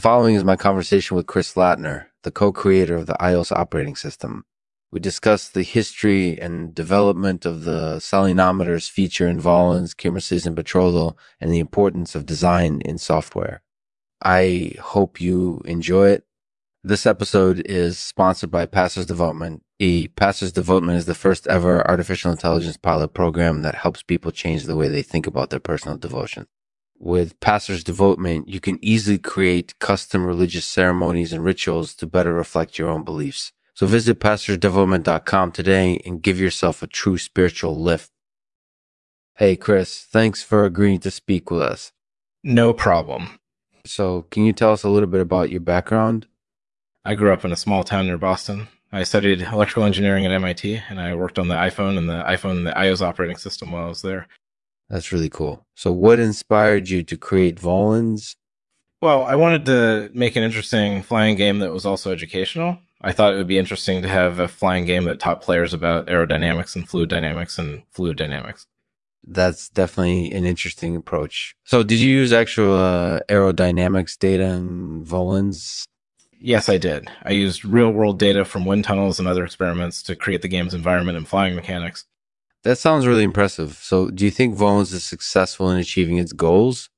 The following is my conversation with Chris Lattner, the co-creator of the iOS operating system. We discussed the history and development of the Salinometers feature in Volans, Kirmesses, and Betrothal, and the importance of design in software. I hope you enjoy it. This episode is sponsored by Pastors Development. E. Pastors Development is the first ever artificial intelligence pilot program that helps people change the way they think about their personal devotion with Pastor's Devotement, you can easily create custom religious ceremonies and rituals to better reflect your own beliefs. So visit pastorsdevotement.com today and give yourself a true spiritual lift. Hey, Chris, thanks for agreeing to speak with us. No problem. So, can you tell us a little bit about your background? I grew up in a small town near Boston. I studied electrical engineering at MIT and I worked on the iPhone and the iPhone and the iOS operating system while I was there. That's really cool. So, what inspired you to create Volans? Well, I wanted to make an interesting flying game that was also educational. I thought it would be interesting to have a flying game that taught players about aerodynamics and fluid dynamics and fluid dynamics. That's definitely an interesting approach. So, did you use actual uh, aerodynamics data in Volans? Yes, I did. I used real world data from wind tunnels and other experiments to create the game's environment and flying mechanics. That sounds really impressive. So, do you think Volans is successful in achieving its goals?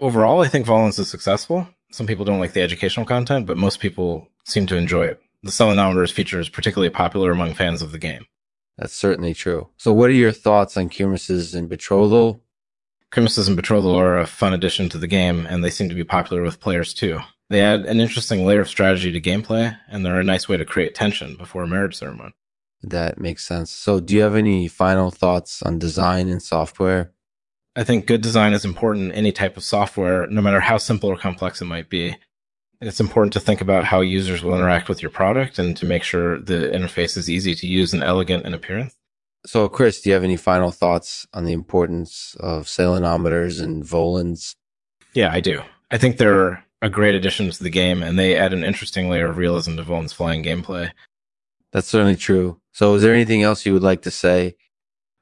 Overall, I think Volans is successful. Some people don't like the educational content, but most people seem to enjoy it. The Salinometers feature is particularly popular among fans of the game. That's certainly true. So, what are your thoughts on Kirmesses and Betrothal? Kirmesses and Betrothal are a fun addition to the game, and they seem to be popular with players too. They add an interesting layer of strategy to gameplay, and they're a nice way to create tension before a marriage ceremony. That makes sense. So, do you have any final thoughts on design and software? I think good design is important in any type of software, no matter how simple or complex it might be. It's important to think about how users will interact with your product and to make sure the interface is easy to use and elegant in appearance. So, Chris, do you have any final thoughts on the importance of salinometers and volans? Yeah, I do. I think they're a great addition to the game, and they add an interesting layer of realism to Volan's flying gameplay. That's certainly true. So, is there anything else you would like to say?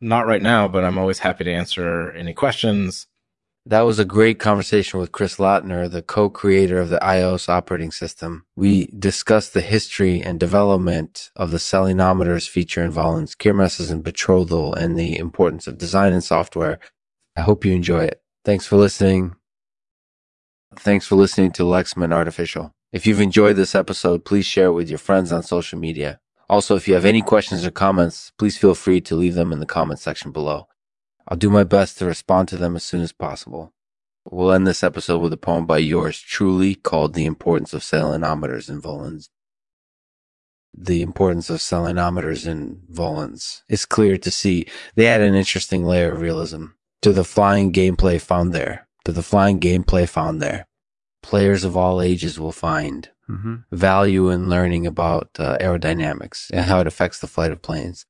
Not right now, but I'm always happy to answer any questions. That was a great conversation with Chris Lattner, the co-creator of the iOS operating system. We discussed the history and development of the salinometers feature in Volans, Kirmesses and Betrothal, and the importance of design and software. I hope you enjoy it. Thanks for listening. Thanks for listening to Lexman Artificial. If you've enjoyed this episode, please share it with your friends on social media. Also, if you have any questions or comments, please feel free to leave them in the comment section below. I'll do my best to respond to them as soon as possible. We'll end this episode with a poem by yours truly called The Importance of Salinometers in Volans. The importance of salinometers in Volans is clear to see. They add an interesting layer of realism to the flying gameplay found there, to the flying gameplay found there. Players of all ages will find mm-hmm. value in learning about uh, aerodynamics and how it affects the flight of planes.